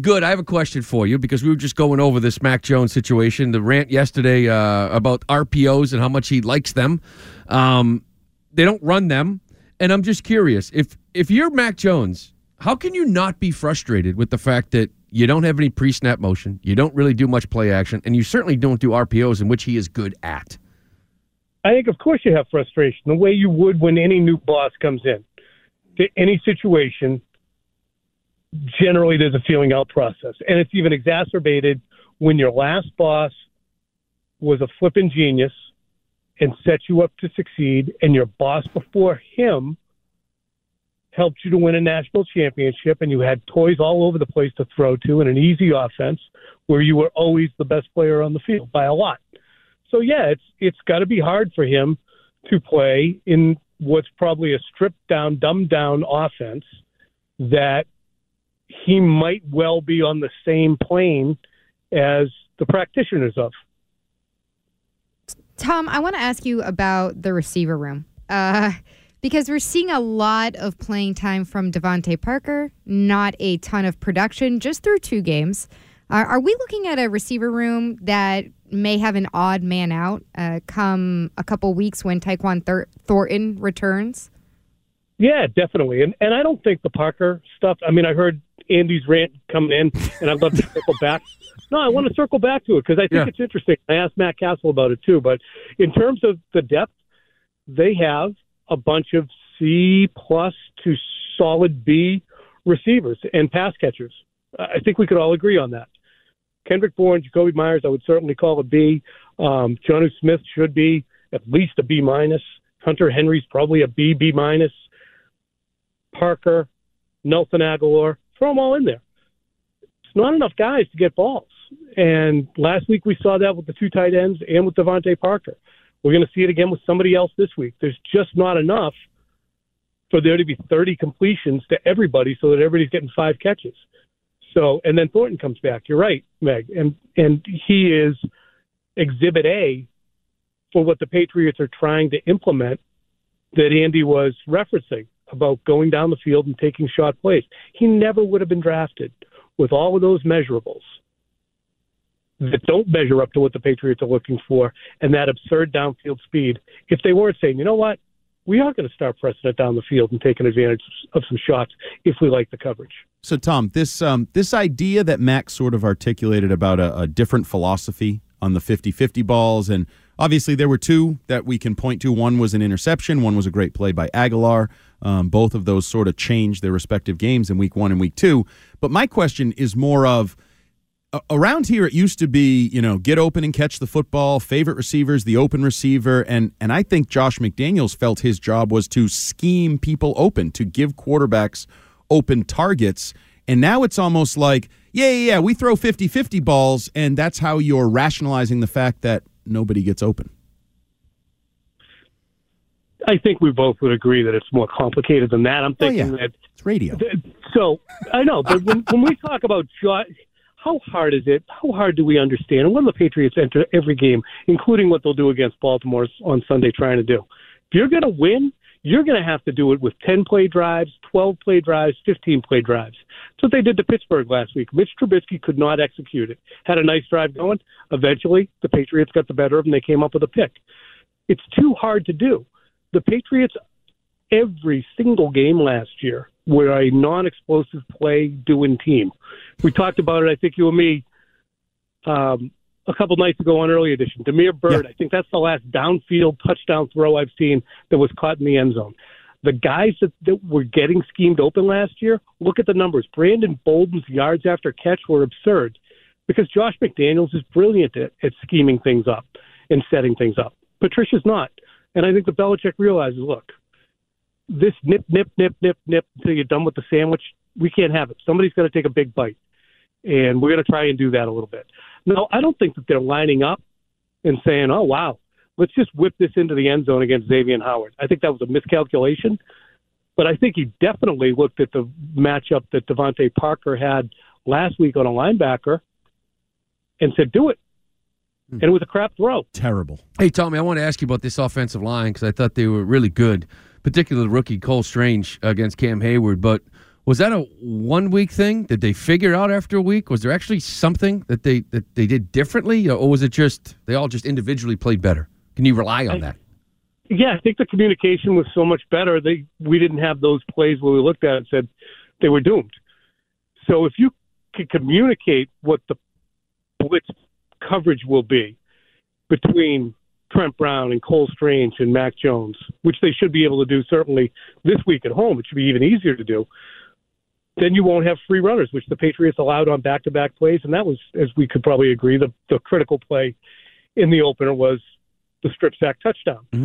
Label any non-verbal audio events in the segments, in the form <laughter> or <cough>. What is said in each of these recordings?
good. I have a question for you because we were just going over this Mac Jones situation. The rant yesterday uh, about RPOs and how much he likes them. Um, they don't run them, and I'm just curious if if you're Mac Jones, how can you not be frustrated with the fact that you don't have any pre-snap motion, you don't really do much play action, and you certainly don't do RPOs, in which he is good at. I think, of course, you have frustration the way you would when any new boss comes in to any situation generally there's a feeling out process. And it's even exacerbated when your last boss was a flippin' genius and set you up to succeed, and your boss before him helped you to win a national championship, and you had toys all over the place to throw to and an easy offense where you were always the best player on the field by a lot. So yeah, it's it's got to be hard for him to play in what's probably a stripped down, dumbed down offense that he might well be on the same plane as the practitioners of. Tom, I want to ask you about the receiver room. Uh, because we're seeing a lot of playing time from DeVante Parker, not a ton of production just through two games. Uh, are we looking at a receiver room that may have an odd man out uh, come a couple weeks when Thor- Thornton returns? Yeah, definitely. And and I don't think the Parker stuff. I mean, I heard Andy's rant coming in, and I'd love to circle back. No, I want to circle back to it because I think yeah. it's interesting. I asked Matt Cassel about it too. But in terms of the depth, they have a bunch of C plus to solid B receivers and pass catchers. I think we could all agree on that. Kendrick Bourne, Jakobi Myers, I would certainly call a B. Um, Jonnu Smith should be at least a B minus. Hunter Henry's probably a B, B minus. Parker, Nelson Agholor, throw them all in there. It's not enough guys to get balls. And last week we saw that with the two tight ends and with DeVante Parker. We're going to see it again with somebody else this week. There's just not enough for there to be 30 completions to everybody so that everybody's getting five catches. So, and then Thornton comes back. You're right, Meg, and and he is Exhibit A for what the Patriots are trying to implement that Andy was referencing about going down the field and taking shot plays. He never would have been drafted with all of those measurables that don't measure up to what the Patriots are looking for and that absurd downfield speed if they weren't saying, you know what, we are going to start pressing it down the field and taking advantage of some shots if we like the coverage. So, Tom, this um, this idea that Max sort of articulated about a, a different philosophy on the 50-50 balls, and obviously there were two that we can point to. One was an interception. One was a great play by Agholor. Um, both of those sort of changed their respective games in week one and week two. But my question is more of – around here it used to be you know get open and catch the football favorite receivers the open receiver and and i think josh mcdaniels felt his job was to scheme people open to give quarterbacks open targets and now it's almost like yeah yeah yeah we throw 50-50 balls and that's how you're rationalizing the fact that nobody gets open I think we both would agree that it's more complicated than that. I'm thinking oh, yeah. that it's radio. so I know, but when, <laughs> when we talk about how hard is it? How hard do we understand? And what do the Patriots enter every game, including what they'll do against Baltimore on Sunday, trying to do? If you're going to win, you're going to have to do it with 10 play drives, 12 play drives, 15 play drives. That's what they did to Pittsburgh last week. Mitch Trubisky could not execute it. Had a nice drive going. Eventually, the Patriots got the better of them. They came up with a pick. It's too hard to do. The Patriots, every single game last year, were a non-explosive play doing team. We talked about it. I think you and me um, a couple nights ago on early edition. Damiere Byrd, Yeah. I think that's the last downfield touchdown throw I've seen that was caught in the end zone. The guys that, that were getting schemed open last year, look at the numbers. Brandon Bolden's yards after catch were absurd because Josh McDaniels is brilliant at, at scheming things up and setting things up. Patricia's not. And I think the Belichick realizes, look, this nip, nip, nip, nip, nip until you're done with the sandwich, we can't have it. Somebody's got to take a big bite. And we're going to try and do that a little bit. No, I don't think that they're lining up and saying, oh, wow, let's just whip this into the end zone against Xavier Howard. I think that was a miscalculation. But I think he definitely looked at the matchup that DeVante Parker had last week on a linebacker and said, do it. Hmm. And it was a crap throw. Terrible. Hey, Tommy, I want to ask you about this offensive line because I thought they were really good particularly the rookie Cole Strange against Cam Heyward. But Was that a one week thing? Did they figure out after a week? Was there actually something that they that they did differently, or was it just they all just individually played better? Can you rely on that? Yeah, I think the communication was so much better. They we didn't have those plays where we looked at it and said they were doomed. So if you can communicate what the blitz coverage will be between Trent Brown and Cole Strange and Mac Jones, which they should be able to do certainly this week at home. It should be even easier to do. Then you won't have free runners, which the Patriots allowed on back-to-back plays, and that was, as we could probably agree, the, the critical play in the opener was the strip sack touchdown. Mm-hmm.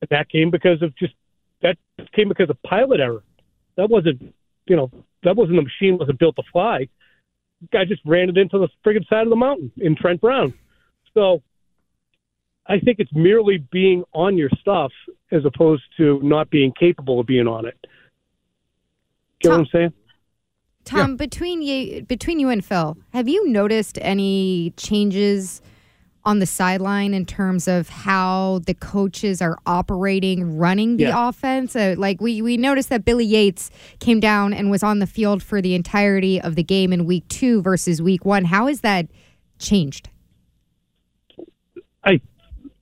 And that came because of just that came because of pilot error. That wasn't, you know, that wasn't the machine wasn't built to fly. Guy just ran it into the friggin' side of the mountain in Trent Brown. So I think it's merely being on your stuff as opposed to not being capable of being on it. Get what I'm saying? Tom, between you between you and Phil, have you noticed any changes on the sideline in terms of how the coaches are operating, running the Yeah. offense? Uh, like we we noticed that Billy Yates came down and was on the field for the entirety of the game in week two versus week one. How has that changed? I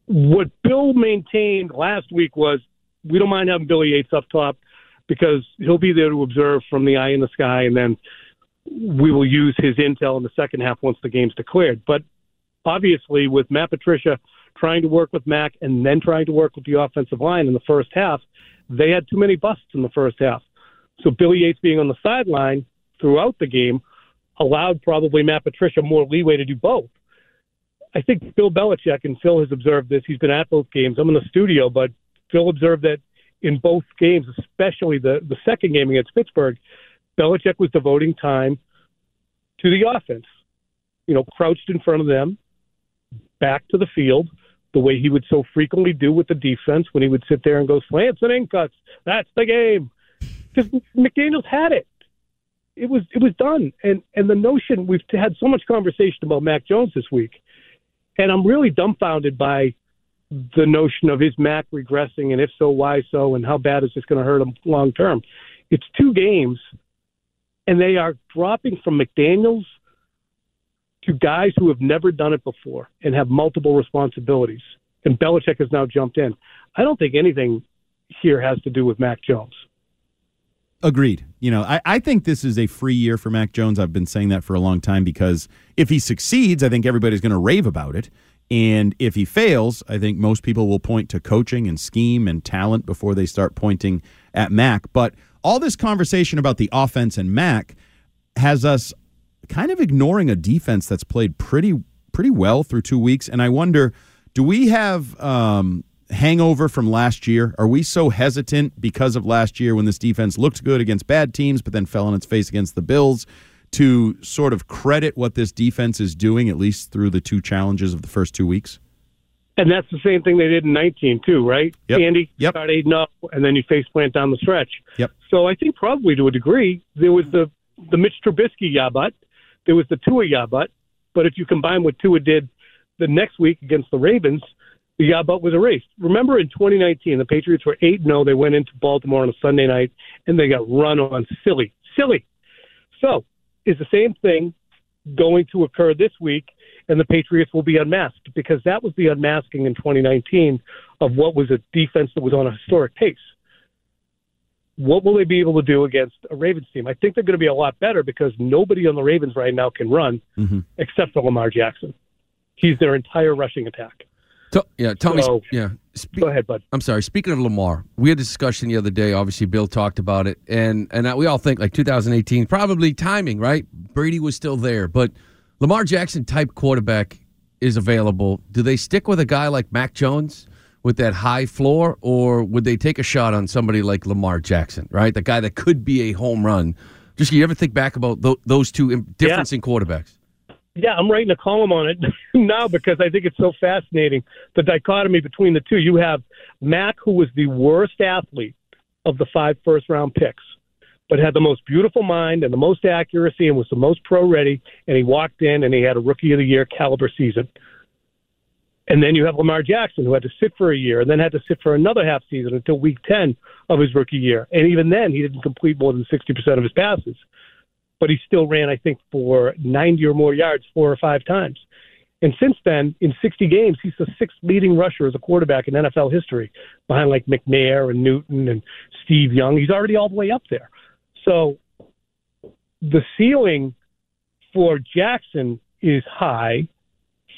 what Bill maintained last week was we don't mind having Billy Yates up top because he'll be there to observe from the eye in the sky, and then we will use his intel in the second half once the game's declared. But obviously, with Matt Patricia trying to work with Mac and then trying to work with the offensive line in the first half, they had too many busts in the first half. So Billy Yates being on the sideline throughout the game allowed probably Matt Patricia more leeway to do both. I think Bill Belichick and Phil has observed this. He's been at both games. I'm in the studio, but Phil observed that in both games, especially the the second game against Pittsburgh, Belichick was devoting time to the offense. You know, crouched in front of them, back to the field, the way he would so frequently do with the defense when he would sit there and go slants and in cuts. That's the game. Because McDaniels had it. It was it was done. And and the notion we've had so much conversation about Mac Jones this week, and I'm really dumbfounded by the notion of is Mac regressing, and if so, why so, and how bad is this going to hurt him long term? It's two games, and they are dropping from McDaniels to guys who have never done it before and have multiple responsibilities. And Belichick has now jumped in. I don't think anything here has to do with Mac Jones. Agreed. You know, I, I think this is a free year for Mac Jones. I've been saying that for a long time because if he succeeds, I think everybody's going to rave about it. And if he fails, I think most people will point to coaching and scheme and talent before they start pointing at Mac. But all this conversation about the offense and Mac has us kind of ignoring a defense that's played pretty pretty well through two weeks. And I wonder, do we have um, hangover from last year? Are we so hesitant because of last year when this defense looked good against bad teams, but then fell on its face against the Bills? To sort of credit what this defense is doing, at least through the two challenges of the first two weeks. And that's the same thing they did in 19 too, right? Yep. Andy, Yep. start eight and up, and then you face plant down the stretch. Yep. So I think probably to a degree there was the the Mitch Trubisky yabut, there was the Tua yabut, but if you combine what Tua did the next week against the Ravens, the yabut was erased. Remember in 2019, the Patriots were 8 0. They went into Baltimore on a Sunday night and they got run on silly, silly. So is the same thing going to occur this week, and the Patriots will be unmasked because that was the unmasking in 2019 of what was a defense that was on a historic pace. What will they be able to do against a Ravens team? I think they're going to be a lot better because nobody on the Ravens right now can run Mm-hmm. except for Lamar Jackson. He's their entire rushing attack. To- yeah, Tommy. So- yeah. Spe- Go ahead, bud. I'm sorry. Speaking of Lamar, we had a discussion the other day. Obviously, Bill talked about it, and and we all think like 2018, probably timing, right? Brady was still there, but Lamar Jackson type quarterback is available. Do they stick with a guy like Mac Jones with that high floor, or would they take a shot on somebody like Lamar Jackson, right? The guy that could be a home run. Just you ever think back about tho- those two difference in quarterbacks? Yeah, I'm writing a column on it <laughs> now because I think it's so fascinating. The dichotomy between the two. You have Mac, who was the worst athlete of the five first round picks, but had the most beautiful mind and the most accuracy and was the most pro ready. And he walked in and he had a rookie of the year caliber season. And then you have Lamar Jackson, who had to sit for a year and then had to sit for another half season until week 10 of his rookie year. And even then, he didn't complete more than 60% of his passes. But he still ran, I think, for 90 or more yards four or five times. And since then, in 60 games, he's the sixth leading rusher as a quarterback in NFL history, behind like McNair and Newton and Steve Young. He's already all the way up there. So the ceiling for Jackson is high.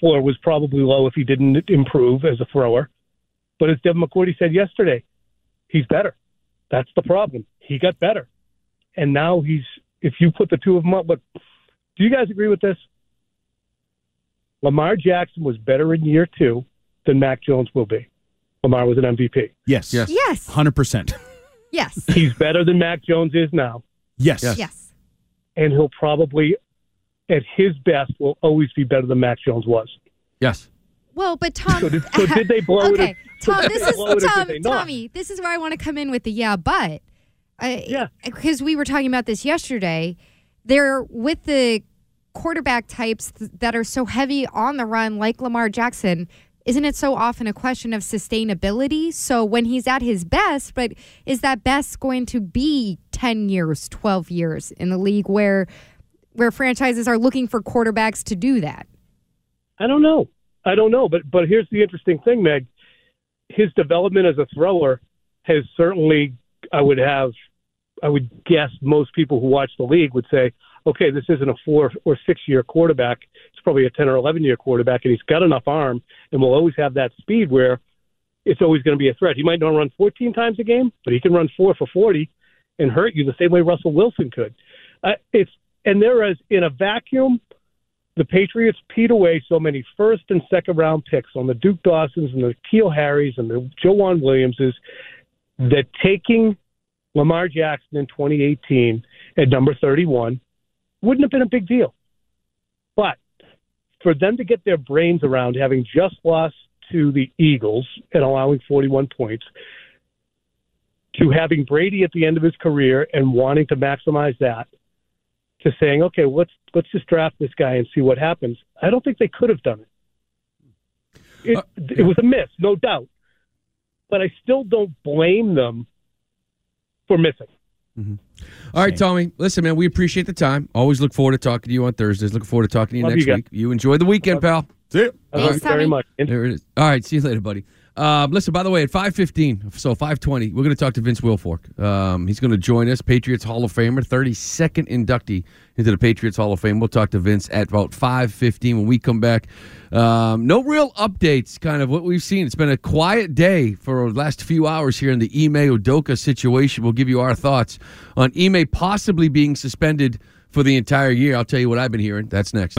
Floor was probably low if he didn't improve as a thrower. But as Devin McCourty said yesterday, he's better. That's the problem. He got better. And now he's, if you put the two of them up, but do you guys agree with this? Lamar Jackson was better in year two than Mac Jones will be. Lamar was an MVP. Yes. Yes. Yes. 100%. Yes. <laughs> He's better than Mac Jones is now. Yes. Yes. Yes. And he'll probably, at his best, will always be better than Mac Jones was. Yes. Well, but Tom. So did, so did they blow <laughs> it? okay, Tom. <laughs> This is blow it or did Tom. they not? Tommy. This is where I want to come in with the yeah, but. I, Yeah. Because we were talking about this yesterday. They're with the quarterback types th- that are so heavy on the run, like Lamar Jackson. Isn't it so often a question of sustainability? So when he's at his best, but is that best going to be ten years, twelve years in the league where where franchises are looking for quarterbacks to do that? I don't know. I don't know. But but here's the interesting thing, Meg. His development as a thrower has certainly, I would have, I would guess most people who watch the league would say, okay, this isn't a four or six year quarterback. It's probably a ten or eleven year quarterback, and he's got enough arm, and will always have that speed where it's always going to be a threat. He might not run 14 times a game, but he can run four for 40 and hurt you the same way Russell Wilson could. Uh, it's and there is in a vacuum the Patriots peed away so many first and second round picks on the Duke Dawsons and the Keel Harrys and the Joejuan Williamses that taking Lamar Jackson in 2018 at number 31 wouldn't have been a big deal. But for them to get their brains around having just lost to the Eagles and allowing 41 points, to having Brady at the end of his career and wanting to maximize that, to saying, okay, let's let's just draft this guy and see what happens. I don't think they could have done it. It, Uh, it was a miss, no doubt, but I still don't blame them for missing. Mm-hmm. All right, Tommy. Listen, man, we appreciate the time. Always look forward to talking to you on Thursdays. Looking forward to talking to you Love next you week. You enjoy the weekend, pal. See ya. I Thanks, love you very Tommy. much. There it is. All right, see you later, buddy. Um, listen, by the way, at five fifteen, so five twenty, we're going to talk to Vince Wilfork. Um, he's going to join us, Patriots Hall of Famer, thirty second inductee into the Patriots Hall of Fame. We'll talk to Vince at about five fifteen when we come back. Um, no real updates, kind of what we've seen. It's been a quiet day for the last few hours here in the Ime Odoka situation. We'll give you our thoughts on Ime possibly being suspended for the entire year. I'll tell you what I've been hearing. That's next.